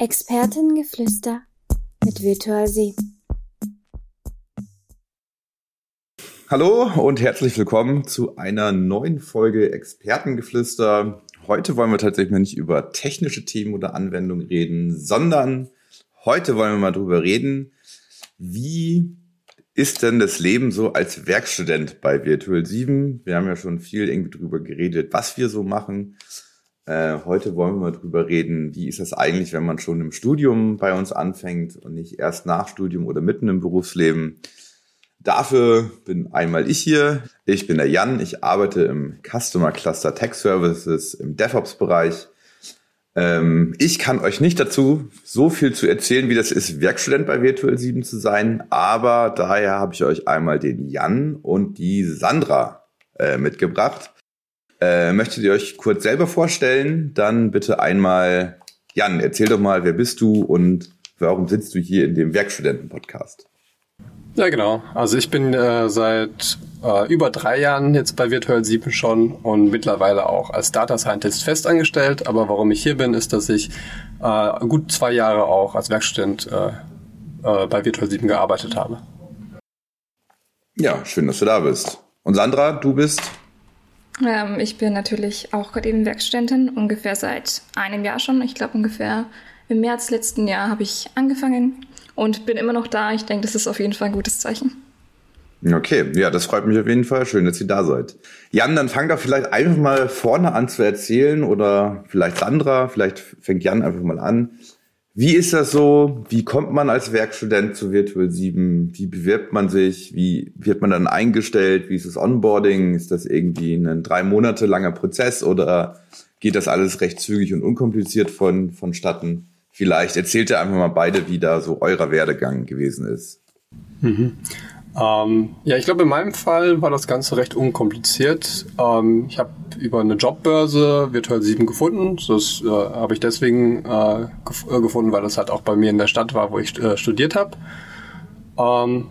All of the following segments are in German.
Expertengeflüster mit Virtual Sie. Hallo und herzlich willkommen zu einer neuen Folge Expertengeflüster. Heute wollen wir tatsächlich nicht über technische Themen oder Anwendungen reden, sondern heute wollen wir mal drüber reden, wie ist denn das Leben so als Werkstudent bei Virtual 7? Wir haben ja schon viel irgendwie drüber geredet, was wir so machen. Äh, heute wollen wir mal drüber reden, wie ist das eigentlich, wenn man schon im Studium bei uns anfängt und nicht erst nach Studium oder mitten im Berufsleben. Dafür bin einmal ich hier. Ich bin der Jan. Ich arbeite im Customer Cluster Tech Services im DevOps-Bereich. Ähm, ich kann euch nicht dazu so viel zu erzählen, wie das ist, Werkstudent bei Virtual 7 zu sein. Aber daher habe ich euch einmal den Jan und die Sandra äh, mitgebracht. Äh, möchtet ihr euch kurz selber vorstellen? Dann bitte einmal, Jan, erzähl doch mal, wer bist du und warum sitzt du hier in dem Werkstudenten-Podcast? Ja, genau. Also ich bin äh, seit äh, über drei Jahren jetzt bei Virtual 7 schon und mittlerweile auch als Data Scientist festangestellt. Aber warum ich hier bin, ist, dass ich äh, gut zwei Jahre auch als Werkstudent äh, äh, bei Virtual 7 gearbeitet habe. Ja, schön, dass du da bist. Und Sandra, du bist? Ähm, ich bin natürlich auch gerade eben Werkstudentin, ungefähr seit einem Jahr schon. Ich glaube ungefähr im März letzten Jahr habe ich angefangen und bin immer noch da. Ich denke, das ist auf jeden Fall ein gutes Zeichen. Okay, ja, das freut mich auf jeden Fall. Schön, dass ihr da seid. Jan, dann fang doch vielleicht einfach mal vorne an zu erzählen oder vielleicht Sandra, vielleicht fängt Jan einfach mal an. Wie ist das so? Wie kommt man als Werkstudent zu Virtual 7? Wie bewirbt man sich? Wie wird man dann eingestellt? Wie ist das Onboarding? Ist das irgendwie ein drei Monate langer Prozess oder geht das alles recht zügig und unkompliziert von, vonstatten? Vielleicht erzählt ihr einfach mal beide, wie da so eurer Werdegang gewesen ist. Mhm. Ähm, ja, ich glaube, in meinem Fall war das Ganze recht unkompliziert. Ähm, ich habe über eine Jobbörse Virtual 7 gefunden. Das äh, habe ich deswegen äh, gef äh, gefunden, weil das halt auch bei mir in der Stadt war, wo ich äh, studiert habe. Ähm,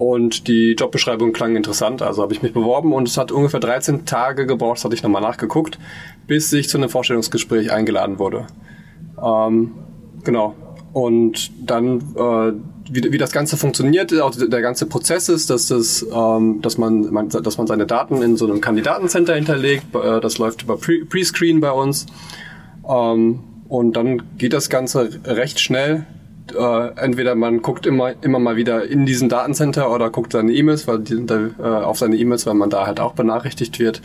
und die Jobbeschreibung klang interessant, also habe ich mich beworben und es hat ungefähr 13 Tage gebraucht, das hatte ich nochmal nachgeguckt, bis ich zu einem Vorstellungsgespräch eingeladen wurde. Ähm, genau. Und dann, äh, wie, wie das Ganze funktioniert, auch der ganze Prozess ist, dass, das, ähm, dass, man, man, dass man seine Daten in so einem Kandidatencenter hinterlegt. Äh, das läuft über Pre-Screen bei uns. Ähm, und dann geht das Ganze recht schnell. Äh, entweder man guckt immer, immer mal wieder in diesen Datencenter oder guckt seine E-Mails, weil die, äh, auf seine E-Mails, weil man da halt auch benachrichtigt wird.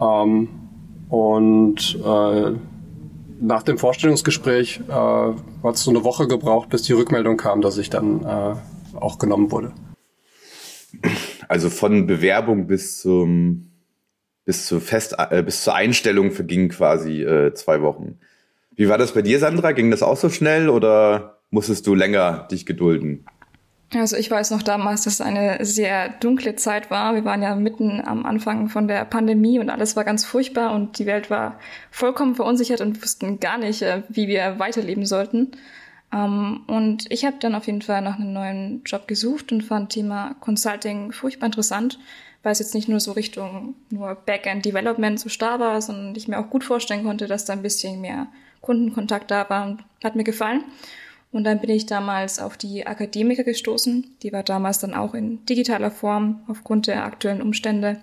Ähm, und äh, nach dem Vorstellungsgespräch äh, hat es so eine Woche gebraucht, bis die Rückmeldung kam, dass ich dann äh, auch genommen wurde. Also von Bewerbung bis zum bis zur Fest äh, bis zur Einstellung vergingen quasi äh, zwei Wochen. Wie war das bei dir, Sandra? Ging das auch so schnell oder musstest du länger dich gedulden? Also ich weiß noch damals, dass es eine sehr dunkle Zeit war. Wir waren ja mitten am Anfang von der Pandemie und alles war ganz furchtbar und die Welt war vollkommen verunsichert und wussten gar nicht, äh, wie wir weiterleben sollten. Ähm, und ich habe dann auf jeden Fall nach einem neuen Job gesucht und fand Thema Consulting furchtbar interessant, weil es jetzt nicht nur so Richtung nur Backend Development so starr war, sondern ich mir auch gut vorstellen konnte, dass da ein bisschen mehr Kundenkontakt da war hat mir gefallen. Und dann bin ich damals auf die Akademiker gestoßen. Die war damals dann auch in digitaler Form aufgrund der aktuellen Umstände.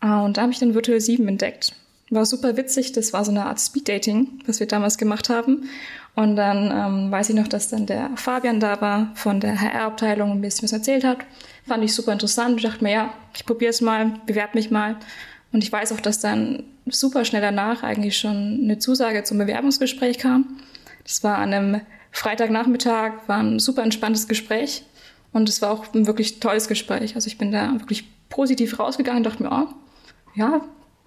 Ah, und da habe ich dann Virtual 7 entdeckt. War super witzig. Das war so eine Art Speed-Dating, was wir damals gemacht haben. Und dann ähm, weiß ich noch, dass dann der Fabian da war von der HR-Abteilung und ein bisschen was erzählt hat. Fand ich super interessant. Ich dachte mir, ja, ich probiere es mal, bewerbe mich mal. Und ich weiß auch, dass dann super schnell danach eigentlich schon eine Zusage zum Bewerbungsgespräch kam. Das war an einem Freitagnachmittag war ein super entspanntes Gespräch und es war auch ein wirklich tolles Gespräch. Also ich bin da wirklich positiv rausgegangen und dachte mir, oh, ja,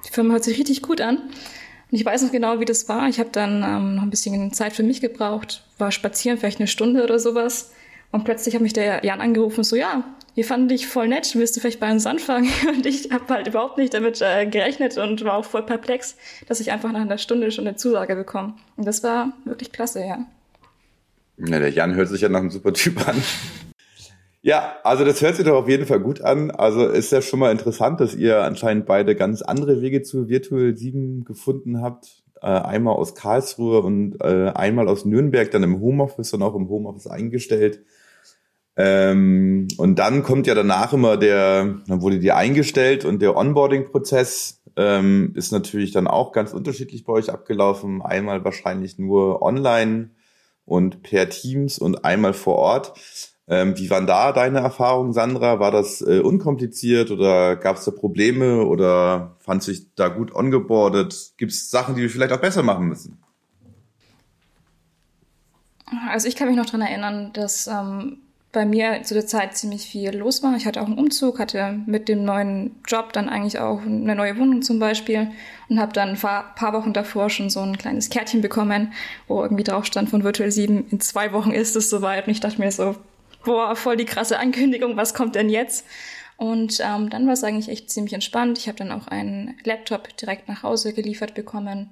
die Firma hört sich richtig gut an. Und ich weiß noch genau, wie das war. Ich habe dann ähm, noch ein bisschen Zeit für mich gebraucht, war spazieren, vielleicht eine Stunde oder sowas. Und plötzlich hat mich der Jan angerufen so, ja, wir fanden dich voll nett, willst du vielleicht bei uns anfangen? Und ich habe halt überhaupt nicht damit äh, gerechnet und war auch voll perplex, dass ich einfach nach einer Stunde schon eine Zusage bekomme. Und das war wirklich klasse, ja. Ja, der Jan hört sich ja nach einem super Typ an. Ja, also das hört sich doch auf jeden Fall gut an. Also ist ja schon mal interessant, dass ihr anscheinend beide ganz andere Wege zu Virtual 7 gefunden habt. äh, einmal aus Karlsruhe und äh, einmal aus Nürnberg, dann im Homeoffice und auch im Homeoffice eingestellt. Ähm, und dann kommt ja danach immer der, dann wurde die eingestellt und der Onboarding-Prozess ähm, ist natürlich dann auch ganz unterschiedlich bei euch abgelaufen. Einmal wahrscheinlich nur online und per Teams und einmal vor Ort. Ähm, wie waren da deine Erfahrungen, Sandra? War das äh, unkompliziert oder gab es da Probleme oder fandst du dich da gut ongeboardet? Gibt es Sachen, die wir vielleicht auch besser machen müssen? Also ich kann mich noch dran erinnern, dass ähm, bei mir zu der Zeit ziemlich viel los war. Ich hatte auch einen Umzug, hatte mit dem neuen Job dann eigentlich auch eine neue Wohnung zum Beispiel und habe dann ein paar Wochen davor schon so ein kleines Kärtchen bekommen, wo irgendwie drauf stand von Virtual 7, in zwei Wochen ist es soweit. Und ich dachte mir so, boah, voll die krasse Ankündigung, was kommt denn jetzt? Und ähm, dann war es eigentlich echt ziemlich entspannt. Ich habe dann auch einen Laptop direkt nach Hause geliefert bekommen.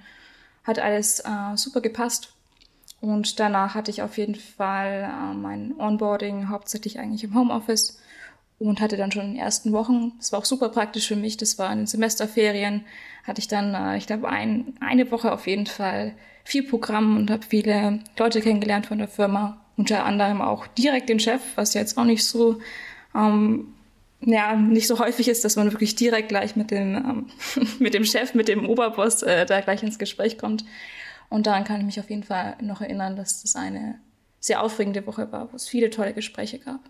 Hat alles äh, super gepasst. Und danach hatte ich auf jeden Fall äh, mein Onboarding hauptsächlich eigentlich im Homeoffice und hatte dann schon in den ersten Wochen, das war auch super praktisch für mich, das war in den Semesterferien, hatte ich dann, äh, ich glaube, ein, eine Woche auf jeden Fall viel Programm und habe viele Leute kennengelernt von der Firma, unter anderem auch direkt den Chef, was jetzt auch nicht so ähm, ja, nicht so häufig ist, dass man wirklich direkt gleich mit dem, ähm, mit dem Chef, mit dem Oberboss äh, da gleich ins Gespräch kommt. Und daran kann ich mich auf jeden Fall noch erinnern, dass das eine sehr aufregende Woche war, wo es viele tolle Gespräche gab.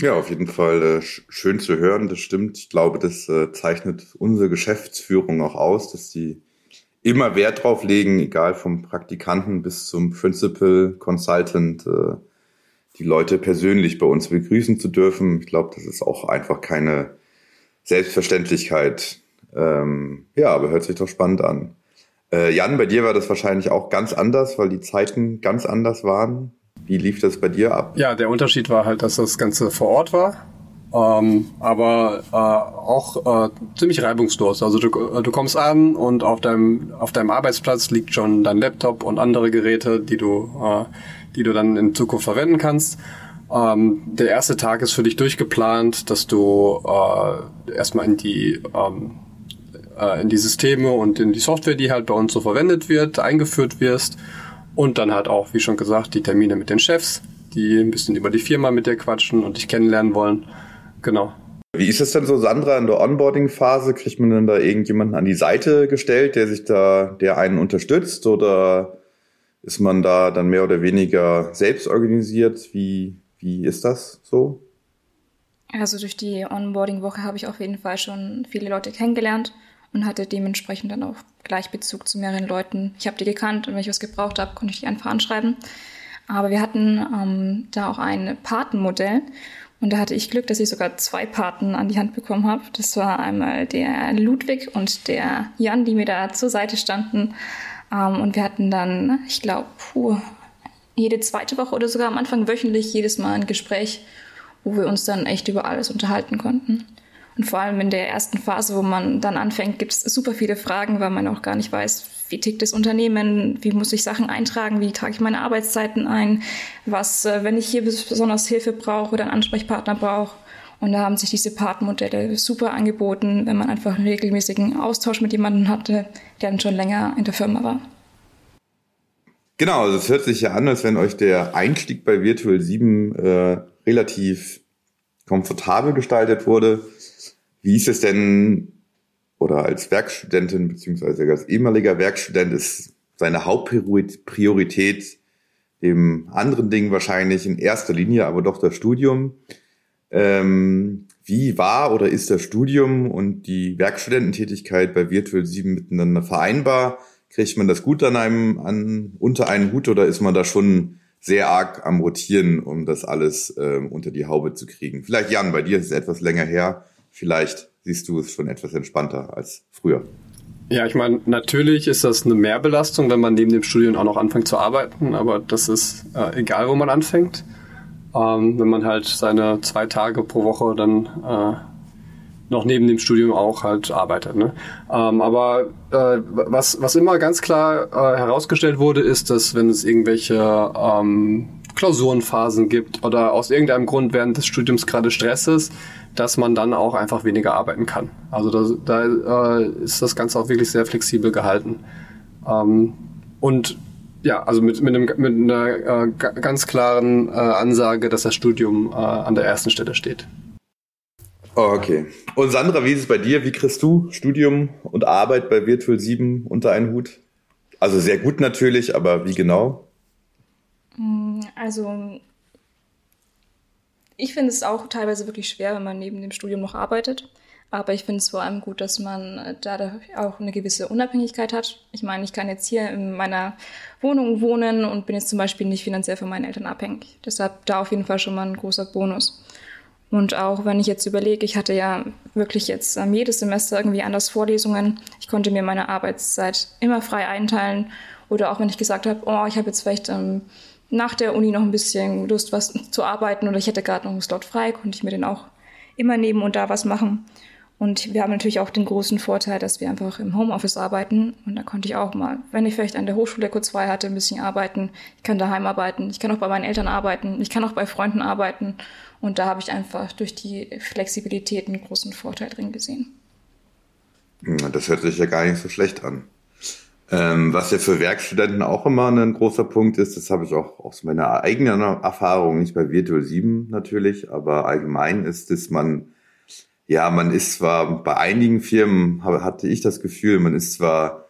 Ja, auf jeden Fall äh, schön zu hören. Das stimmt. Ich glaube, das äh, zeichnet unsere Geschäftsführung auch aus, dass die immer Wert drauf legen, egal vom Praktikanten bis zum Principal Consultant, äh, die Leute persönlich bei uns begrüßen zu dürfen. Ich glaube, das ist auch einfach keine Selbstverständlichkeit. Ähm, ja, aber hört sich doch spannend an. Äh, Jan, bei dir war das wahrscheinlich auch ganz anders, weil die Zeiten ganz anders waren. Wie lief das bei dir ab? Ja, der Unterschied war halt, dass das Ganze vor Ort war. Ähm, aber äh, auch äh, ziemlich reibungslos. Also du, du kommst an und auf deinem auf deinem Arbeitsplatz liegt schon dein Laptop und andere Geräte, die du äh, die du dann in Zukunft verwenden kannst. Ähm, der erste Tag ist für dich durchgeplant, dass du äh, erstmal in die ähm, äh, in die Systeme und in die Software, die halt bei uns so verwendet wird, eingeführt wirst. Und dann halt auch, wie schon gesagt, die Termine mit den Chefs, die ein bisschen über die Firma mit dir quatschen und dich kennenlernen wollen. Genau. Wie ist es denn so, Sandra, in der Onboarding-Phase? Kriegt man denn da irgendjemanden an die Seite gestellt, der sich da, der einen unterstützt? Oder ist man da dann mehr oder weniger selbst organisiert? Wie, wie ist das so? Also durch die Onboarding-Woche habe ich auf jeden Fall schon viele Leute kennengelernt und hatte dementsprechend dann auch gleich Bezug zu mehreren Leuten. Ich habe die gekannt und wenn ich was gebraucht habe, konnte ich die einfach anschreiben. Aber wir hatten ähm, da auch ein Patenmodell und da hatte ich Glück, dass ich sogar zwei Paten an die Hand bekommen habe. Das war einmal der Ludwig und der Jan, die mir da zur Seite standen. Ähm, und wir hatten dann, ich glaube, jede zweite Woche oder sogar am Anfang wöchentlich jedes Mal ein Gespräch, wo wir uns dann echt über alles unterhalten konnten. Und vor allem in der ersten Phase, wo man dann anfängt, gibt es super viele Fragen, weil man auch gar nicht weiß, wie tickt das Unternehmen, wie muss ich Sachen eintragen, wie trage ich meine Arbeitszeiten ein, was, äh, wenn ich hier besonders Hilfe brauche oder einen Ansprechpartner brauche. Und da haben sich diese Partnermodelle super angeboten, wenn man einfach einen regelmäßigen Austausch mit jemandem hatte, der dann schon länger in der Firma war. Genau, also es hört sich ja an, als wenn euch der Einstieg bei Virtual 7 äh, relativ komfortabel gestaltet wurde. Wie ist es denn, oder als Werkstudentin beziehungsweise als ehemaliger Werkstudent ist seine Hauptpriorität dem anderen Ding wahrscheinlich in erster Linie, aber doch das Studium. Ähm, wie war oder ist das Studium und die Werkstudententätigkeit bei Virtual 7 miteinander vereinbar? Kriegt man das gut an einem, an, unter einen Hut oder ist man da schon sehr arg am Rotieren, um das alles ähm, unter die Haube zu kriegen? Vielleicht Jan, bei dir ist es etwas länger her. Vielleicht siehst du es schon etwas entspannter als früher. Ja, ich meine, natürlich ist das eine Mehrbelastung, wenn man neben dem Studium auch noch anfängt zu arbeiten, aber das ist äh, egal, wo man anfängt. Ähm, wenn man halt seine zwei Tage pro Woche dann äh, noch neben dem Studium auch halt arbeitet. Ne? Ähm, aber äh, was, was immer ganz klar äh, herausgestellt wurde, ist, dass wenn es irgendwelche ähm, Klausurenphasen gibt oder aus irgendeinem Grund während des Studiums gerade Stress ist, dass man dann auch einfach weniger arbeiten kann. Also da, da äh, ist das Ganze auch wirklich sehr flexibel gehalten. Ähm, und ja, also mit, mit, einem, mit einer äh, ganz klaren äh, Ansage, dass das Studium äh, an der ersten Stelle steht. Okay. Und Sandra, wie ist es bei dir? Wie kriegst du Studium und Arbeit bei Virtual 7 unter einen Hut? Also sehr gut natürlich, aber wie genau? Mm, also ich finde es auch teilweise wirklich schwer, wenn man neben dem Studium noch arbeitet. Aber ich finde es vor allem gut, dass man dadurch auch eine gewisse Unabhängigkeit hat. Ich meine, ich kann jetzt hier in meiner Wohnung wohnen und bin jetzt zum Beispiel nicht finanziell von meinen Eltern abhängig. Deshalb da auf jeden Fall schon mal ein großer Bonus. Und auch wenn ich jetzt überlege, ich hatte ja wirklich jetzt ähm, jedes Semester irgendwie anders Vorlesungen. Ich konnte mir meine Arbeitszeit immer frei einteilen. Oder auch wenn ich gesagt habe, oh, ich habe jetzt vielleicht ähm, nach der Uni noch ein bisschen Lust, was zu arbeiten oder ich hätte gerade noch einen Slot frei, konnte ich mir den auch immer nehmen und da was machen. Und wir haben natürlich auch den großen Vorteil, dass wir einfach im Homeoffice arbeiten. Und da konnte ich auch mal, wenn ich vielleicht an der Hochschule kurz frei hatte, ein bisschen arbeiten. Ich kann daheim arbeiten. Ich kann auch bei meinen Eltern arbeiten. Ich kann auch bei Freunden arbeiten. Und da habe ich einfach durch die Flexibilität einen großen Vorteil drin gesehen. Das hört sich ja gar nicht so schlecht an. Ähm, was ja für Werkstudenten auch immer ein großer Punkt ist, das habe ich auch aus meiner eigenen Erfahrung, nicht bei Virtual 7 natürlich, aber allgemein ist, dass man, ja, man ist zwar bei einigen Firmen, hatte ich das Gefühl, man ist zwar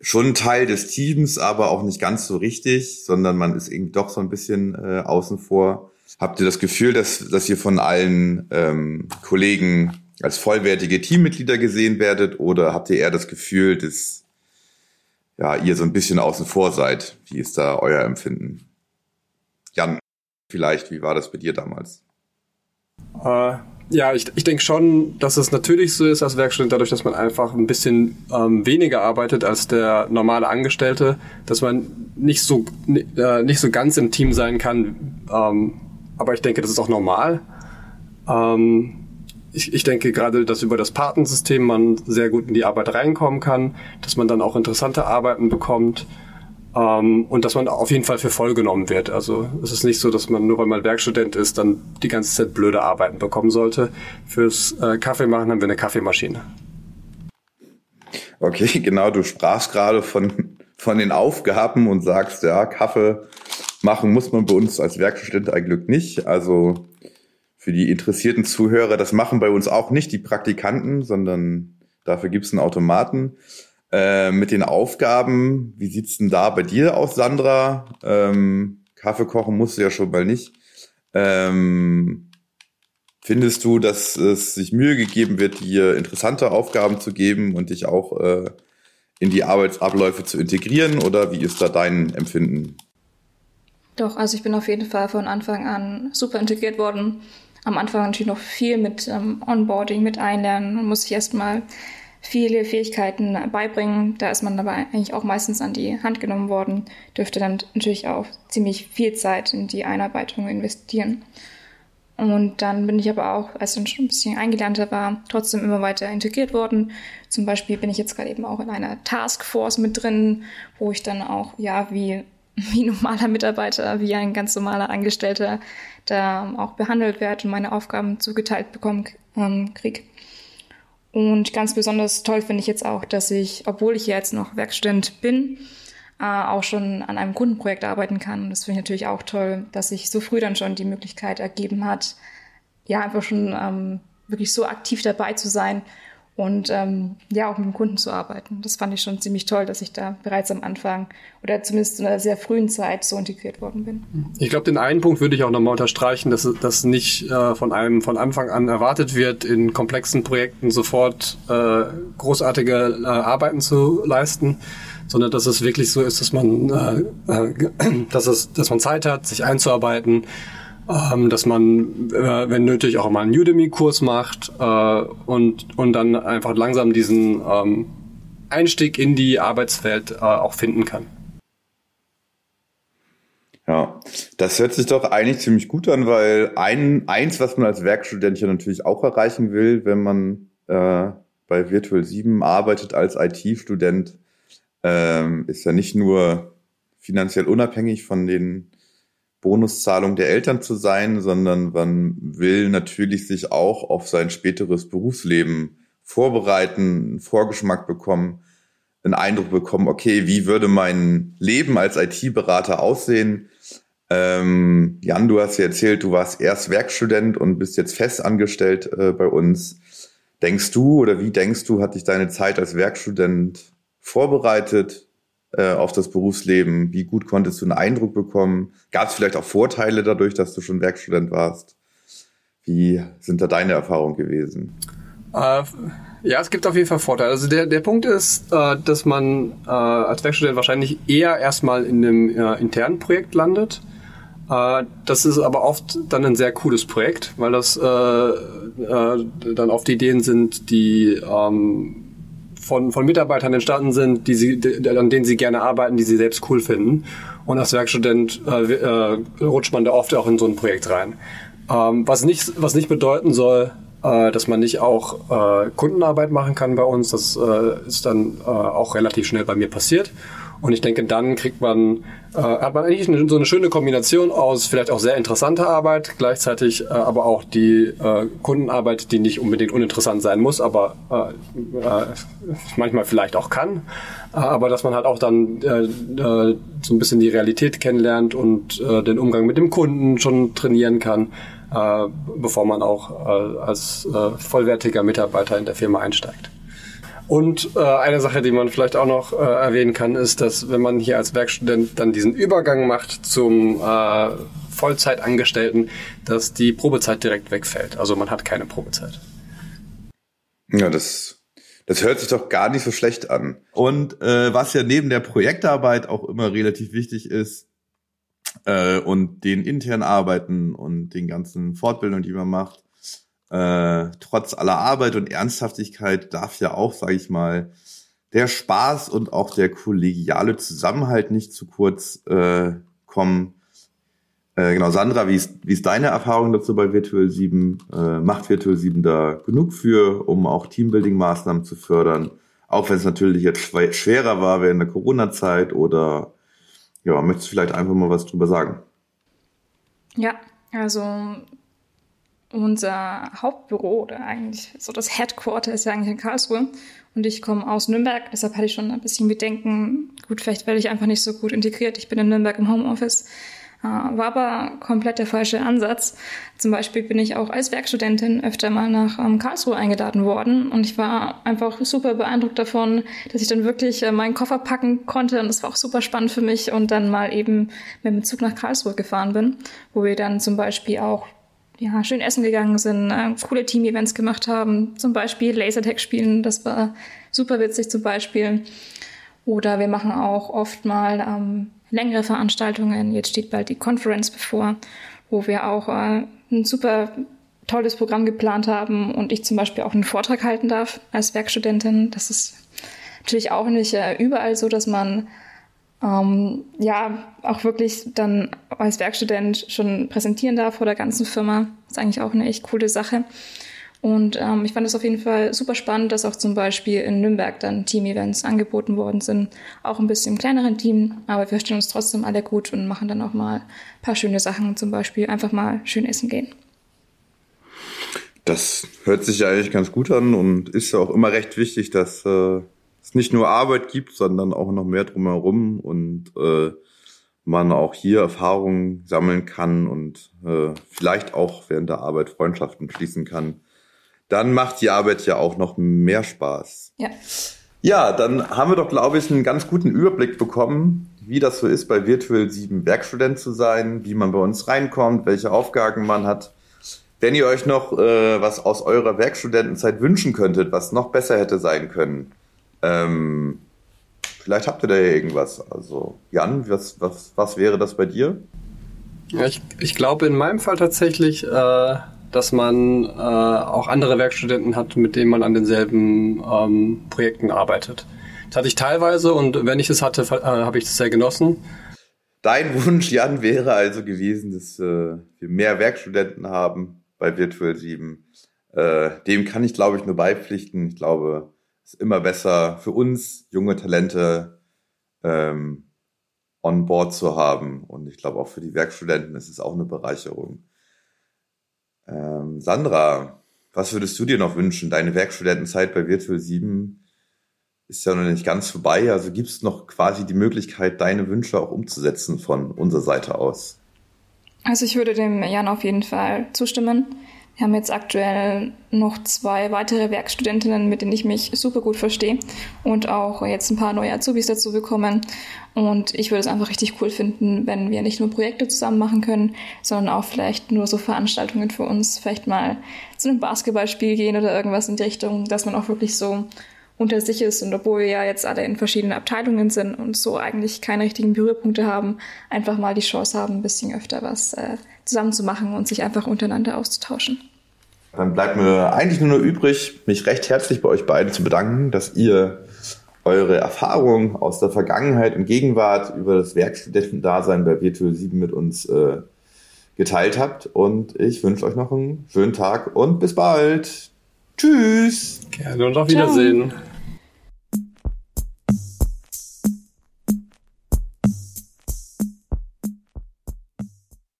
schon Teil des Teams, aber auch nicht ganz so richtig, sondern man ist irgendwie doch so ein bisschen äh, außen vor. Habt ihr das Gefühl, dass, dass ihr von allen ähm, Kollegen als vollwertige Teammitglieder gesehen werdet oder habt ihr eher das Gefühl, dass ja, ihr so ein bisschen außen vor seid? Wie ist da euer Empfinden? Jan, vielleicht, wie war das bei dir damals? Äh, ja, ich, ich denke schon, dass es natürlich so ist als Werkstudent, dadurch, dass man einfach ein bisschen ähm, weniger arbeitet als der normale Angestellte, dass man nicht so, äh, nicht so ganz im Team sein kann, ähm, aber ich denke, das ist auch normal. Ähm, ich, ich denke gerade, dass über das Patensystem man sehr gut in die Arbeit reinkommen kann, dass man dann auch interessante Arbeiten bekommt ähm, und dass man auf jeden Fall für voll genommen wird. Also es ist nicht so, dass man nur weil man Werkstudent ist, dann die ganze Zeit blöde Arbeiten bekommen sollte. Fürs äh, Kaffee machen haben wir eine Kaffeemaschine. Okay, genau, du sprachst gerade von, von den Aufgaben und sagst, ja, Kaffee machen muss man bei uns als Werkstudent eigentlich nicht. Also für die interessierten Zuhörer, das machen bei uns auch nicht die Praktikanten, sondern dafür gibt es einen Automaten. Äh, mit den Aufgaben, wie sieht's denn da bei dir aus, Sandra? Ähm, Kaffee kochen musst du ja schon mal nicht. Ähm, findest du, dass es sich Mühe gegeben wird, dir interessante Aufgaben zu geben und dich auch äh, in die Arbeitsabläufe zu integrieren? Oder wie ist da dein Empfinden? Doch, also ich bin auf jeden Fall von Anfang an super integriert worden. Am Anfang natürlich noch viel mit ähm, Onboarding, mit Einlernen. Man muss sich erstmal viele Fähigkeiten beibringen. Da ist man dabei eigentlich auch meistens an die Hand genommen worden, dürfte dann natürlich auch ziemlich viel Zeit in die Einarbeitung investieren. Und dann bin ich aber auch, als ich dann schon ein bisschen eingelernter war, trotzdem immer weiter integriert worden. Zum Beispiel bin ich jetzt gerade eben auch in einer Taskforce mit drin, wo ich dann auch, ja, wie wie normaler Mitarbeiter, wie ein ganz normaler Angestellter da auch behandelt werde und meine Aufgaben zugeteilt bekommen ähm, krieg. Und ganz besonders toll finde ich jetzt auch, dass ich, obwohl ich jetzt noch Werkstudent bin, äh, auch schon an einem Kundenprojekt arbeiten kann. Und das finde ich natürlich auch toll, dass sich so früh dann schon die Möglichkeit ergeben hat, ja, einfach schon ähm, wirklich so aktiv dabei zu sein und ähm, ja, auch mit dem Kunden zu arbeiten. Das fand ich schon ziemlich toll, dass ich da bereits am Anfang oder zumindest in einer sehr frühen Zeit so integriert worden bin. Ich glaube, den einen Punkt würde ich auch nochmal unterstreichen, dass das nicht äh, von einem von Anfang an erwartet wird, in komplexen Projekten sofort äh, großartige äh, Arbeiten zu leisten, sondern dass es wirklich so ist, dass man, äh, äh, dass es, dass man Zeit hat, sich einzuarbeiten ähm, dass man, äh, wenn nötig, auch mal einen Udemy-Kurs macht äh, und, und dann einfach langsam diesen ähm, Einstieg in die Arbeitswelt äh, auch finden kann. Ja, das hört sich doch eigentlich ziemlich gut an, weil ein, eins, was man als Werkstudent ja natürlich auch erreichen will, wenn man äh, bei Virtual 7 arbeitet als IT-Student, ähm, ist ja nicht nur finanziell unabhängig von den Bonuszahlung der Eltern zu sein, sondern man will natürlich sich auch auf sein späteres Berufsleben vorbereiten, einen Vorgeschmack bekommen. einen Eindruck bekommen, okay, wie würde mein Leben als IT-Berater aussehen? Ähm, Jan, du hast ja erzählt, du warst erst Werkstudent und bist jetzt fest angestellt äh, bei uns. Denkst du oder wie denkst du, hat dich deine Zeit als Werkstudent vorbereitet äh, auf das Berufsleben? Wie gut konntest du einen Eindruck bekommen? Gab es vielleicht auch Vorteile dadurch, dass du schon Werkstudent warst? Wie sind da deine Erfahrungen gewesen? Äh, ja, es gibt auf jeden Fall Vorteile. Also der, der Punkt ist, äh, dass man als Werkstudent wahrscheinlich eher erstmal in einem internen Projekt landet. Das ist aber oft dann ein sehr cooles Projekt, weil das dann oft Ideen sind, die ähm, von, von Mitarbeitern entstanden sind, die sie, die, an denen sie gerne arbeiten, die sie selbst cool finden. Und als Werkstudent äh, äh, rutscht man da oft auch in so ein Projekt rein. Ähm, was, nicht, was nicht bedeuten soll, äh, dass man nicht auch äh, Kundenarbeit machen kann bei uns. Das äh, ist dann äh, auch relativ schnell bei mir passiert. Und ich denke, dann kriegt man, äh, hat man eigentlich eine, so eine schöne Kombination aus vielleicht auch sehr interessanter Arbeit, gleichzeitig äh, aber auch die äh, Kundenarbeit, die nicht unbedingt uninteressant sein muss, aber äh, äh, manchmal vielleicht auch kann. Äh, aber dass man halt auch dann äh, äh, so ein bisschen die Realität kennenlernt und äh, den Umgang mit dem Kunden schon trainieren kann, äh, bevor man auch äh, als äh, vollwertiger Mitarbeiter in der Firma einsteigt. Und äh, eine Sache, die man vielleicht auch noch äh, erwähnen kann, ist, dass wenn man hier als Werkstudent dann diesen Übergang macht zum äh, Vollzeitangestellten, dass die Probezeit direkt wegfällt. Also man hat keine Probezeit. Ja, das, das hört sich doch gar nicht so schlecht an. Und äh, was ja neben der Projektarbeit auch immer relativ wichtig ist, äh, und den internen Arbeiten und den ganzen Fortbildungen, die man macht, äh, trotz aller Arbeit und Ernsthaftigkeit darf ja auch, sage ich mal, der Spaß und auch der kollegiale Zusammenhalt nicht zu kurz äh, kommen. Äh, genau, Sandra, wie ist, wie ist deine Erfahrung dazu bei Virtual 7? Äh, macht Virtual 7 da genug für, um auch Teambuilding-Maßnahmen zu fördern? Auch wenn es natürlich jetzt schwerer war während der Corona-Zeit oder ja, möchtest du vielleicht einfach mal was drüber sagen? Ja, also unser Hauptbüro oder eigentlich so das Headquarter ist ja eigentlich in Karlsruhe. Und ich komme aus Nürnberg, deshalb hatte ich schon ein bisschen Bedenken, gut, vielleicht werde ich einfach nicht so gut integriert. Ich bin in Nürnberg im Homeoffice, äh, war aber komplett der falsche Ansatz. Zum Beispiel bin ich auch als Werkstudentin öfter mal nach ähm, Karlsruhe eingeladen worden. Und ich war einfach super beeindruckt davon, dass ich dann wirklich äh, meinen Koffer packen konnte. Und das war auch super spannend für mich und dann mal eben mit dem Zug nach Karlsruhe gefahren bin, wo wir dann zum Beispiel auch ja, schön essen gegangen sind, äh, coole Team-Events gemacht haben, zum Beispiel Lasertag spielen, das war super witzig zum Beispiel. Oder wir machen auch oft mal ähm, längere Veranstaltungen. Jetzt steht bald die Conference bevor, wo wir auch äh, ein super tolles Programm geplant haben und ich zum Beispiel auch einen Vortrag halten darf als Werkstudentin. Das ist natürlich auch nicht äh, überall so, dass man ähm, ja auch wirklich dann als Werkstudent schon präsentieren darf vor der ganzen Firma. Ist eigentlich auch eine echt coole Sache. Und ähm, ich fand es auf jeden Fall super spannend, dass auch zum Beispiel in Nürnberg dann Team-Events angeboten worden sind. Auch ein bisschen im kleineren Team, aber wir verstehen uns trotzdem alle gut und machen dann auch mal ein paar schöne Sachen, zum Beispiel einfach mal schön essen gehen. Das hört sich ja eigentlich ganz gut an und ist ja auch immer recht wichtig, dass äh, es nicht nur Arbeit gibt, sondern auch noch mehr drumherum und äh, man auch hier Erfahrungen sammeln kann und äh, vielleicht auch während der Arbeit Freundschaften schließen kann. Dann macht die Arbeit ja auch noch mehr Spaß. Ja. Ja, dann haben wir doch, glaube ich, einen ganz guten Überblick bekommen, wie das so ist, bei Virtual 7 Werkstudent zu sein, wie man bei uns reinkommt, welche Aufgaben man hat. Wenn ihr euch noch äh, was aus eurer Werkstudentenzeit wünschen könntet, was noch besser hätte sein können, ähm, vielleicht habt ihr da ja irgendwas. Also, Jan, was, was, was wäre das bei dir? Ja, ich, ich glaube in meinem Fall tatsächlich, äh, dass man äh, auch andere Werkstudenten hat, mit denen man an denselben ähm, Projekten arbeitet. Das hatte ich teilweise und wenn ich es hatte, äh, habe ich das sehr genossen. Dein Wunsch, Jan, wäre also gewesen, dass äh, wir mehr Werkstudenten haben bei Virtual 7. Äh, dem kann ich, glaube ich, nur beipflichten. Ich glaube, ist immer besser für uns, junge Talente, ähm, on board zu haben. Und ich glaube auch für die Werkstudenten ist es auch eine Bereicherung. Ähm, Sandra, was würdest du dir noch wünschen? Deine Werkstudentenzeit bei Virtual 7 ist ja noch nicht ganz vorbei. Also gibt es noch quasi die Möglichkeit, deine Wünsche auch umzusetzen von unserer Seite aus? Also ich würde dem Jan auf jeden Fall zustimmen. Wir haben jetzt aktuell noch zwei weitere Werkstudentinnen, mit denen ich mich super gut verstehe und auch jetzt ein paar neue Azubis dazu bekommen. Und ich würde es einfach richtig cool finden, wenn wir nicht nur Projekte zusammen machen können, sondern auch vielleicht nur so Veranstaltungen für uns, vielleicht mal zu einem Basketballspiel gehen oder irgendwas in die Richtung, dass man auch wirklich so unter sich ist und obwohl wir ja jetzt alle in verschiedenen Abteilungen sind und so eigentlich keine richtigen Berührpunkte haben, einfach mal die Chance haben, ein bisschen öfter was äh, zusammen zu machen und sich einfach untereinander auszutauschen. Dann bleibt mir eigentlich nur noch übrig, mich recht herzlich bei euch beiden zu bedanken, dass ihr eure Erfahrungen aus der Vergangenheit und Gegenwart über das Werkstudentendasein bei Virtual 7 mit uns äh, geteilt habt. Und ich wünsche euch noch einen schönen Tag und bis bald. Tschüss. Gerne und auf Wiedersehen. Ciao.